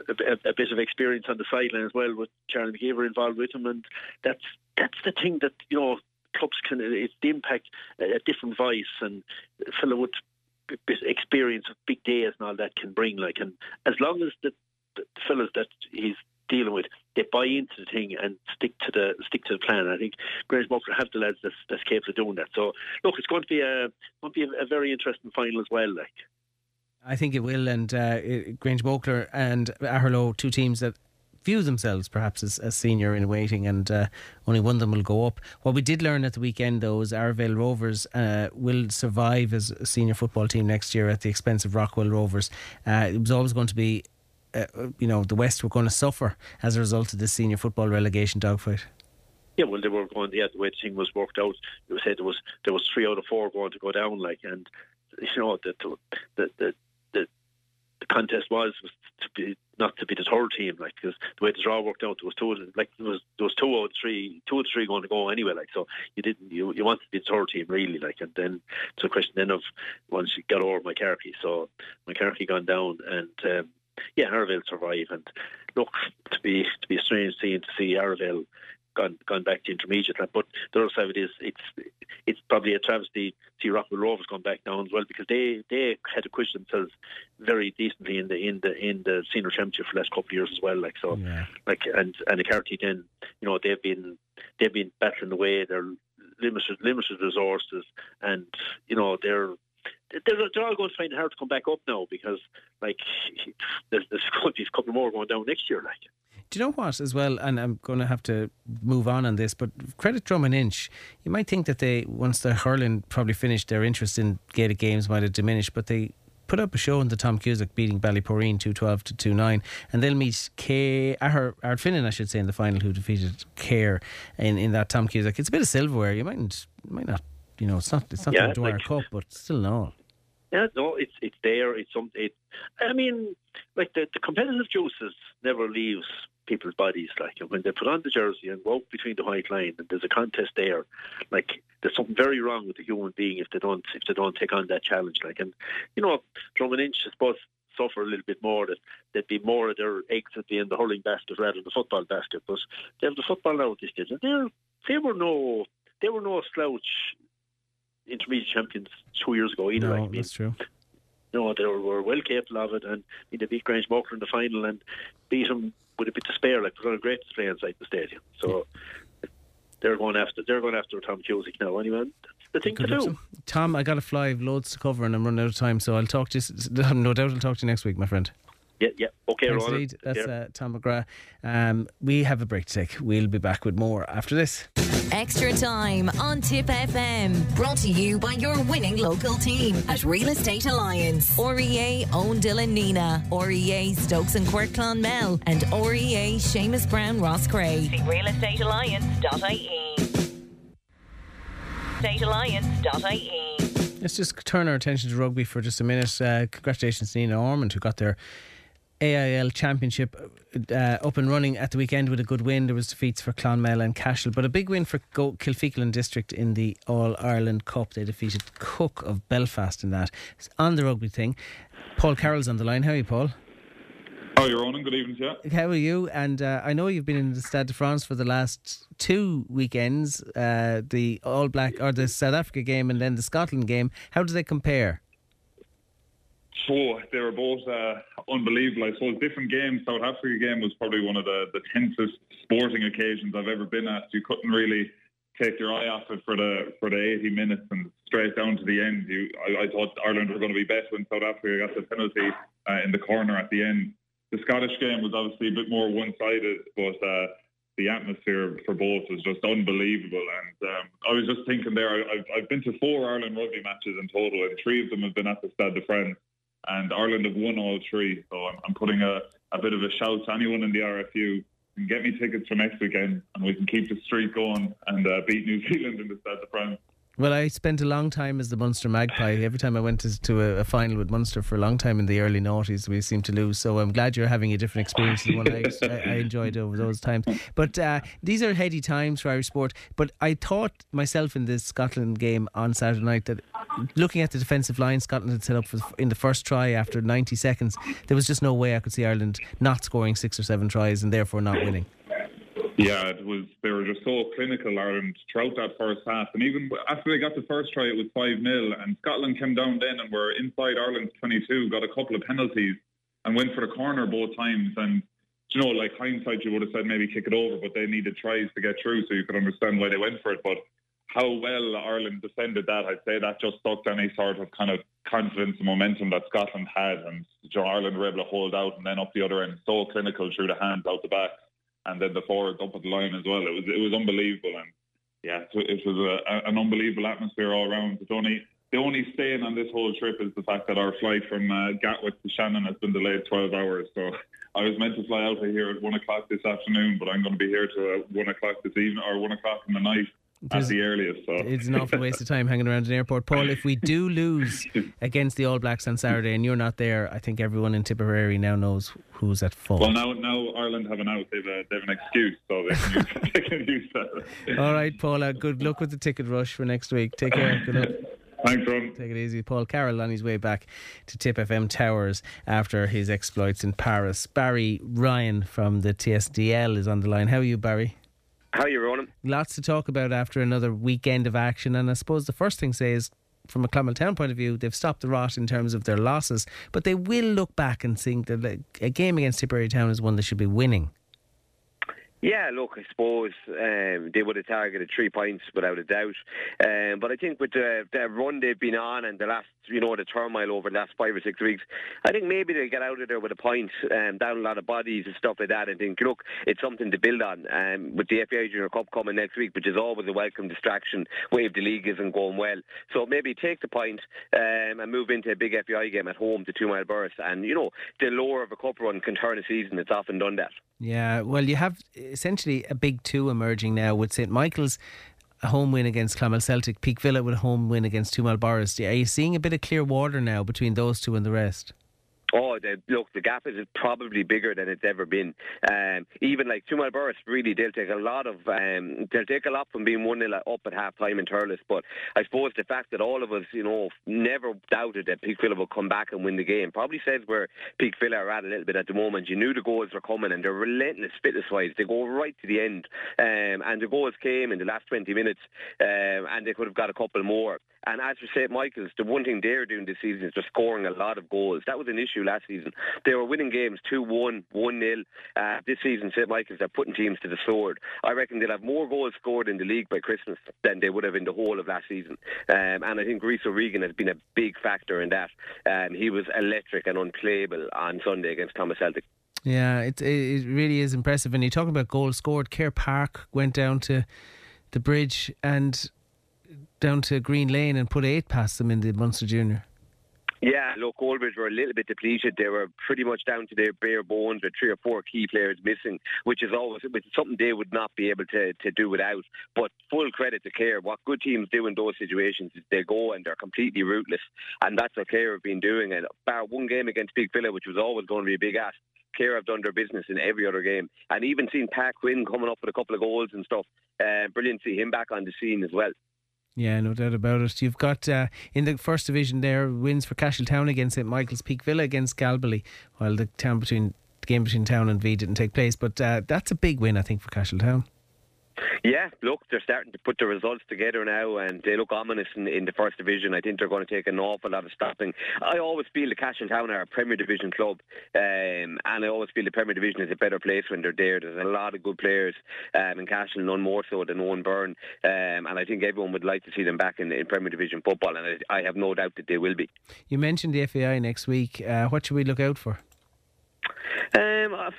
a, a, bit of experience on the sideline as well with Charlie McGeever involved with him, and that's that's the thing that you know clubs can. It's the impact, a different voice, and fellow with experience of big days and all that can bring. Like, and as long as the, the fellas that he's dealing with, they buy into the thing and stick to the stick to the plan. I think Grangemockler have the lads that's, that's capable of doing that. So look, it's going to be a going to be a, a very interesting final as well. Like. I think it will, and uh, Grangemockler and Aherlow, two teams that view themselves perhaps as, as senior in waiting, and uh, only one of them will go up. What we did learn at the weekend, though, is Arravale Rovers uh, will survive as a senior football team next year at the expense of Rockwell Rovers. Uh, it was always going to be, uh, you know, the West were going to suffer as a result of this senior football relegation dogfight. Yeah, well, they were going. Yeah, the way the thing was worked out, it was said there was there was three out of four going to go down. Like, and you know, the the the the, the contest was, was to be not to be the third team, like because the way the draw worked out, there was two, like there was there was two out of three, two of three going to go anyway, like so you didn't you you wanted to be the third team really, like and then it's a question then of once you got over McCarthy, so McCarthy gone down and. Um, yeah, Arravale survive, and look to be to be a strange scene to see Arravale gone gone back to intermediate. But the other side of it is it's it's probably a travesty to see Rockwell Rovers gone back down as well because they they had acquitted themselves very decently in the in the in the senior championship for the last couple of years as well. Like so, yeah. like and and the Carty then you know they've been they've been battling away. They're limited limited resources and you know they're they're, they're all going to find it hard to come back up now because, like, there's, there's going to be a couple more going down next year. Like, do you know what, as well? And I'm going to have to move on on this, but credit Drom and Inch. You might think that they, once the hurling probably finished, their interest in Gaelic games might have diminished, but they put up a show in the Tom Cusack beating Ballyporeen 212 to 29 and they'll meet K uh, Ardfinnan I should say in the final who defeated Cahir in, in that Tom Cusack it's a bit of silverware you mightn't might not you know it's not it's not yeah, the Dwyer like, Cup but still no yeah no it's it's there it's something it, I mean like the, the competitive juices never leaves people's bodies. Like when they put on the jersey and walk between the white line, and there's a contest there, like there's something very wrong with the human being if they don't if they don't take on that challenge. Like and you know, Drom and Inch, I suppose suffer a little bit more that there'd be more of their eggs at the end the hurling basket rather than the football basket. But they have the football now at this stage, and they they were no they were no slouch intermediate champions two years ago either. no, like, that's true no, they were, were well capable of it, and I mean, they beat Grangemockler in the final and beat them with a bit to spare. Like put on a great display inside the stadium. So they're going after they're going after Tom Cusack now. Anyway, the thing to do. to. Tom I got to fly I've loads to cover and I'm running out of time so I'll talk to you (laughs) no doubt I'll talk to you next week my friend Yeah, yeah. Okay, Thanks indeed. That's uh, Tom McGrath. Um, we have a break to take. We'll be back with more after this. Extra time on Tip FM. Brought to you by your winning local team at Real Estate Alliance. REA Eoin Dillon Nenagh. REA Stokes and Quirke Clonmel. And REA Seamus Brown Roscrea. See realestatealliance.ie. Statealliance.ie. Let's just turn our attention to rugby for just a minute. Uh, congratulations Nenagh Ormond, who got their AIL Championship uh, up and running at the weekend with a good win. There was defeats for Clonmel and Cashel, but a big win for Go- District in the All Ireland Cup. They defeated Cooke of Belfast in that. On the rugby thing, Paul Carroll's on the line. How are you, Paul? Oh, you're on. Good evening, you. How are you? And uh, I know you've been in the Stade de France for the last two weekends, uh, the All Black or the South Africa game and then the Scotland game. How do they compare? So they were both uh, unbelievable. I suppose different games. South Africa game was probably one of the, the tensest sporting occasions I've ever been at. You couldn't really take your eye off it for the for the 80 minutes and straight down to the end. You, I, I thought Ireland were going to be better when South Africa got the penalty uh, in the corner at the end. The Scottish game was obviously a bit more one-sided, but uh, the atmosphere for both was just unbelievable. And um, I was just thinking there, I've, I've been to four Ireland rugby matches in total, and three of them have been at the Stade de France. And Ireland have won all three. So I'm, I'm putting a, a bit of a shout to anyone in the RFU and get me tickets for next weekend, and we can keep the streak going and uh, beat New (laughs) Zealand in the Stade de France. Well, I spent a long time as the Munster Magpie. Every time I went to, to a, a, final with Munster for a long time in the early noughties, we seemed to lose. So I'm glad you're having a different experience than one (laughs) I, I, enjoyed over those times. But uh, these are heady times for Irish sport. But I thought myself in this Scotland game on Saturday night that looking at the defensive line Scotland had set up for, in the first try after 90 seconds, there was just no way I could see Ireland not scoring six or seven tries and therefore not winning. Yeah, it was. They were just so clinical Ireland throughout that first half, and even after they got the first try, it was five 0 and Scotland came down then and were inside Ireland's twenty-two, got a couple of penalties, and went for the corner both times. And you know, like hindsight, you would have said maybe kick it over, but they needed tries to get through, so you could understand why they went for it. But how well Ireland defended that, I'd say that just sucked any sort of kind of confidence and momentum that Scotland had, and you know, Ireland were able to hold out, and then up the other end, so clinical through the hands out the back and then the forwards up at the line as well. It was it was unbelievable, and yeah, it was a, an unbelievable atmosphere all around. The only the only stain on this whole trip is the fact that our flight from uh, Gatwick to Shannon has been delayed 12 hours. So I was meant to fly out of here at one o'clock this afternoon, but I'm going to be here to uh, one o'clock this evening or one o'clock in the night at the earliest. So. It's an awful waste of time hanging around an airport. Paul, if we do lose (laughs) against the All Blacks on Saturday and you're not there, I think everyone in Tipperary now knows who's at fault. Well, now now Ireland have an out. They've, a, they've an excuse, so they can use, (laughs) they can use that. (laughs) All right, Paula, uh, good luck with the ticket rush for next week. Take care. Good luck. Thanks, Ron. Take it easy. Paul Carroll on his way back to Tip FM Towers after his exploits in Paris. Barry Ryan from the TSDL is on the line. How are you, Barry? How are you, Ronan? Lots to talk about after another weekend of action, and I suppose the first thing to say is from a Clonmel point of view, they've stopped the rot in terms of their losses, but they will look back and think that a game against Tipperary Town is one they should be winning. Yeah, look, I suppose um, they would have targeted three points without a doubt. Um, but I think with the, the, run they've been on and the last, you know, the turmoil over the last five or six weeks, I think maybe they'll get out of there with a point, um, down a lot of bodies and stuff like that, and think, look, it's something to build on. Um, with the FAI Junior Cup coming next week, which is always a welcome distraction, wave the league isn't going well. So maybe take the point um, and move into a big FAI game at home to Two Mile Borris. And, you know, the lower of a cup run can turn a season. It's often done that. Yeah, well, you have essentially a big two emerging now with St Michael's a home win against Clonmel Celtic, Peake Villa with a home win against Two Mile Borris. Are you seeing a bit of clear water now between those two and the rest? Oh, the, look, the gap is probably bigger than it's ever been. Um, even like Two Mile Borris, really, they'll take a lot of, um, they'll take a lot from being 1 0 up at half time in Thurles. But I suppose the fact that all of us, you know, never doubted that Peake Villa would come back and win the game probably says where Peake Villa are at a little bit at the moment. You knew the goals were coming and they're relentless fitness wise. They go right to the end. Um, and the goals came in the last 20 minutes um, and they could have got a couple more. And as for St Michael's, the one thing they're doing this season is just scoring a lot of goals. That was an issue last season. They were winning games 2 1, 1 0. Uh, this season, St Michael's are putting teams to the sword. I reckon they'll have more goals scored in the league by Christmas than they would have in the whole of last season. Um, and I think Rhys O'Regan has been a big factor in that. Um, he was electric and unplayable on Sunday against Thomas Celtic. Yeah, it, it really is impressive. And you're talking about goals scored. Cahir Park went down to the bridge and down to Green Lane and put eight past them in the Munster Junior. Yeah, look, Goldbridge were a little bit depleted. They were pretty much down to their bare bones with three or four key players missing, which is always something they would not be able to, to do without. But full credit to Clare. What good teams do in those situations is they go and they're completely rootless. And that's what Clare have been doing. And bar one game against Peake Villa, which was always going to be a big ask, Clare have done their business in every other game. And even seen Pat Quinn coming up with a couple of goals and stuff. Uh, brilliant to see him back on the scene as well. Yeah, no doubt about it. You've got uh, in the first division there wins for Cashel Town against St Michael's, Peake Villa against Galbally, while the town between the game between Town and V didn't take place. But uh, that's a big win, I think, for Cashel Town. Yeah, look, they're starting to put the results together now, and they look ominous in, in, the first division. I think they're going to take an awful lot of stopping. I always feel the Cash and Town are a Premier Division club, um, and I always feel the Premier Division is a better place when they're there. There's a lot of good players um, in Cashel, none more so than Owen Byrne, um, and I think everyone would like to see them back in, in Premier Division football, and I, I, have no doubt that they will be. You mentioned the FAI next week. Uh, what should we look out for? Um, I,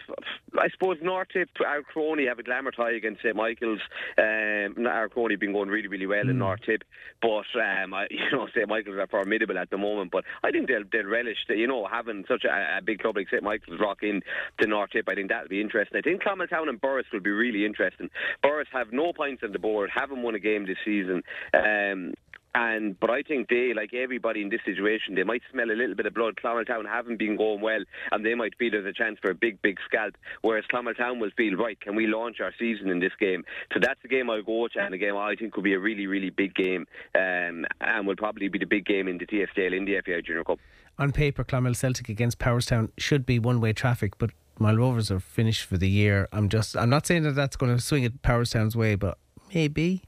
I suppose North Tip, Ardcroney have a glamour tie against St Michael's. Um, Ardcroney have been going really, really well mm. in North Tip, but um, I, (laughs) you know St Michael's are formidable at the moment. But I think they'll, they'll relish, the, you know, having such a, a big club like St Michael's rock in to North Tip. I think that'll be interesting. I think Clonmeltown and Borris will be really interesting. Borris have no points on the board, haven't won a game this season. Um, and but I think they, like everybody in this situation, they might smell a little bit of blood. Clonmeltown haven't been going well, and they might feel there's a chance for a big, big scalp. Whereas Clonmeltown will feel right. Can we launch our season in this game? So that's the game I'll go to, and a game I think could be a really, really big game, um, and will probably be the big game in the TSDL in the FAI Junior Cup. On paper, Clonmel Celtic against Powerstown should be one-way traffic, but Moyle Rovers are finished for the year. I'm just, I'm not saying that that's going to swing it Powerstown's way, but maybe.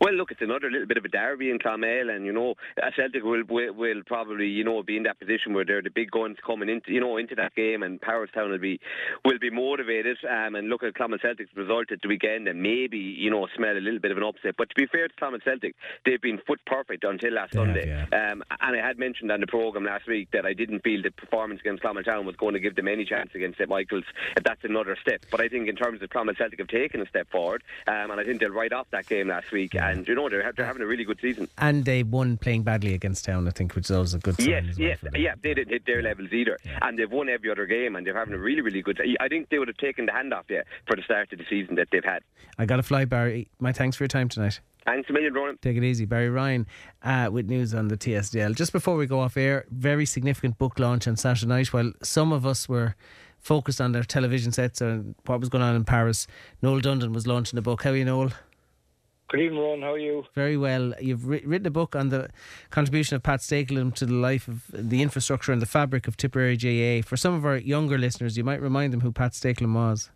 Well, look, it's another little bit of a derby in Clonmel, and you know, Celtic will, will, will probably you know be in that position where they're the big guns coming into you know into that game, and Powerstown will be will be motivated. Um, and look at Clonmel Celtic's result at the weekend, and maybe you know smell a little bit of an upset. But to be fair to Clonmel Celtic, they've been foot perfect until last Sunday. Yeah. Um, and I had mentioned on the program last week that I didn't feel the performance against Clonmel was going to give them any chance against St Michael's. That's another step. But I think in terms of Clonmel Celtic have taken a step forward, um, and I think they'll write off that game last week. And you know they're, they're having a really good season. And they won playing badly against Town, I think, which was a good sign. Yes, well yes, yeah. They didn't hit their levels either, yeah. and they've won every other game, and they're having a really, really good. I think they would have taken the hand off yeah for the start of the season that they've had. I got to fly, Barry. My thanks for your time tonight. Thanks a million, Ronan. Take it easy. Barry Ryan uh, with news on the TSDL. Just before we go off air, very significant book launch on Saturday night. While some of us were focused on their television sets and what was going on in Paris, Noel Dundon was launching a book. How are you, Noel? Good evening, Ron. How are you? Very well. You've written a book on the contribution of Pat Stakelum to the life of the infrastructure and the fabric of Tipperary GAA. For some of our younger listeners, you might remind them who Pat Stakelum was.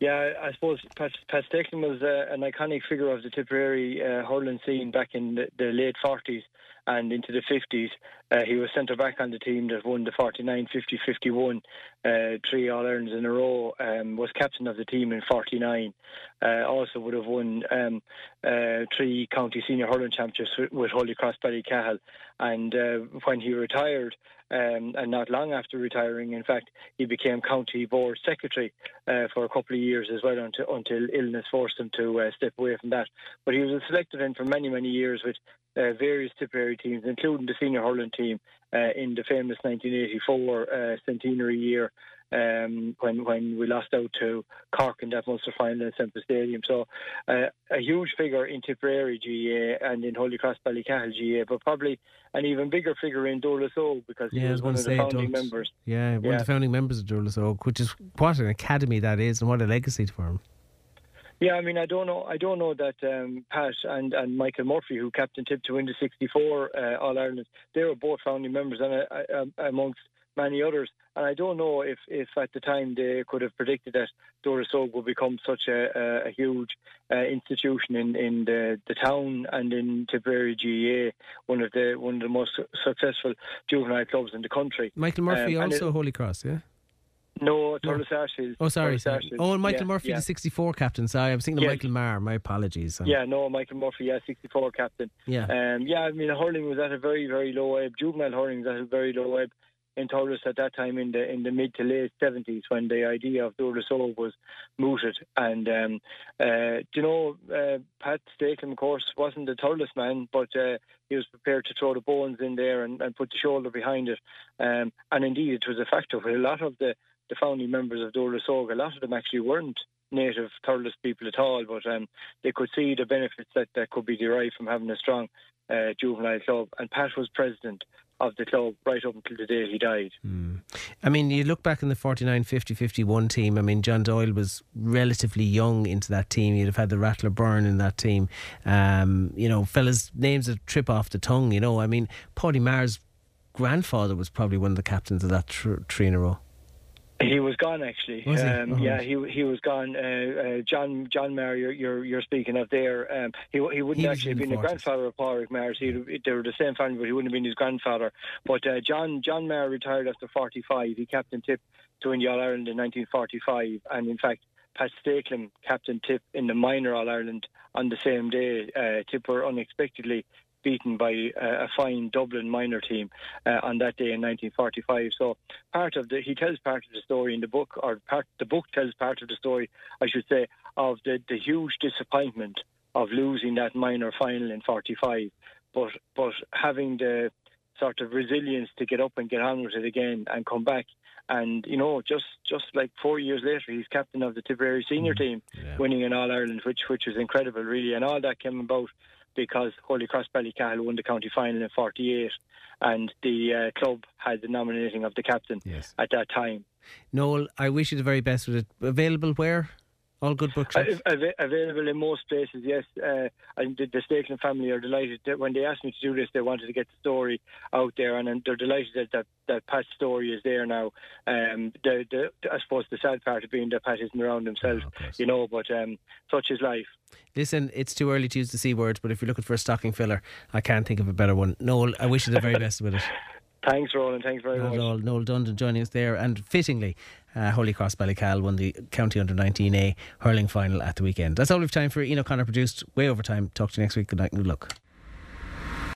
Yeah, I suppose Pat, Pat was uh, an iconic figure of the Tipperary uh, hurling scene back in the, the late 40s and into the 50s. Uh, he was centre back on the team that won the 49, 50, 51, uh, three All Irelands in a row. Um, was captain of the team in 49. Uh, also would have won um, uh, three county senior hurling championships with, with Holy Cross Ballycahill. And uh, when he retired, um, and not long after retiring, in fact, he became county board secretary uh, for a couple of years as well until, until illness forced him to uh, step away from that. But he was a selected in for many, many years with uh, various Tipperary teams, including the senior hurling team uh, in the famous 1984 uh, centenary year um, when when we lost out to Cork in that Munster final in Semple Stadium. So uh, a huge figure in Tipperary GA and in Holy Cross Ballycahill GA, but probably an even bigger figure in Dúrlas Óg because yeah, he was, one of the founding members. Yeah, one yeah. of the founding members of Dúrlas Óg, which is what an academy that is and what a legacy for him. Yeah, I mean, I don't know. I don't know that um, Pat and, and Michael Murphy, who captained Tip to win the '64 uh, All Ireland, they were both founding members, and uh, uh, amongst many others. And I don't know if, if at the time they could have predicted that Dúrlas Óg would become such a, a huge uh, institution in, in the, the town and in Tipperary GA, one of the one of the most successful juvenile clubs in the country. Michael Murphy um, also it, Holy Cross, yeah. No, Thurles Arches. Oh, sorry. sorry. Oh, and Michael yeah, Murphy, yeah. the 64 captain. Sorry, I was thinking of Michael Maher. My apologies. Yeah, no, Michael Murphy, yeah, 64 captain. Yeah. Um, yeah, I mean, hurling was at a very, very low ebb. Juvenile hurling was at a very low ebb in Thurles at that time in the in the mid to late seventies when the idea of Dúrlas Óg was mooted. And um, uh, you know, uh, Pat Stakelum, of course, wasn't a Thurles man, but uh, he was prepared to throw the bones in there and, and put the shoulder behind it. Um, and indeed, it was a factor for a lot of the, the founding members of Dúrlas Óg. A lot of them actually weren't native Thurles people at all, but um, they could see the benefits that, that could be derived from having a strong uh, juvenile club. And Pat was president of the club right up until the day he died. Mm. I mean, you look back in the 49 50 51 team. I mean, John Doyle was relatively young into that team. You'd have had the Rattler Byrne in that team. Um, you know, fellas' names that trip off the tongue. You know, I mean, Paddy Maher's grandfather was probably one of the captains of that tr- three in a row. He was gone actually. Was? Um, oh. Yeah, he he was gone. Uh, uh, John John Maher, you're, you're, you're speaking of there. Um, he he wouldn't he actually have been the grandfather of Maher. He they were the same family, but he wouldn't have been his grandfather. But uh, John John Maher retired after 45. He captained Tip to win the All Ireland in 1945, and in fact. Pat Stakelum captained Tip in the minor All Ireland on the same day. Uh, Tip were unexpectedly beaten by uh, a fine Dublin minor team uh, on that day in 1945. So part of the he tells part of the story in the book, or part the book tells part of the story, I should say, of the, the huge disappointment of losing that minor final in 45, but but having the sort of resilience to get up and get on with it again and come back. And you know, just just like four years later, he's captain of the Tipperary senior mm, team, yeah. winning an All Ireland, which which was incredible, really. And all that came about because Holy Cross Ballycahill won the county final in '48, and the uh, club had the nominating of the captain yes. at that time. Noel, I wish you the very best with it. Available where? All good bookshops? Uh, available in most places, yes. Uh, and the, the Stakelum family are delighted that when they asked me to do this, they wanted to get the story out there, and, and they're delighted that, that, that Pat's story is there now. Um, the, the, I suppose the sad part of being that Pat isn't around himself, oh, you know, but um, such is life. Listen, it's too early to use the C words, but if you're looking for a stocking filler, I can't think of a better one. Noel, I wish you the very best with it. (laughs) Thanks, Roland. Thanks very Not much. All. Noel Dundon joining us there, and fittingly, uh, Holy Cross Ballycahill won the County Under 19A hurling final at the weekend. That's all we've time for. Ian O'Connor produced way over time. Talk to you next week. Good night and good luck.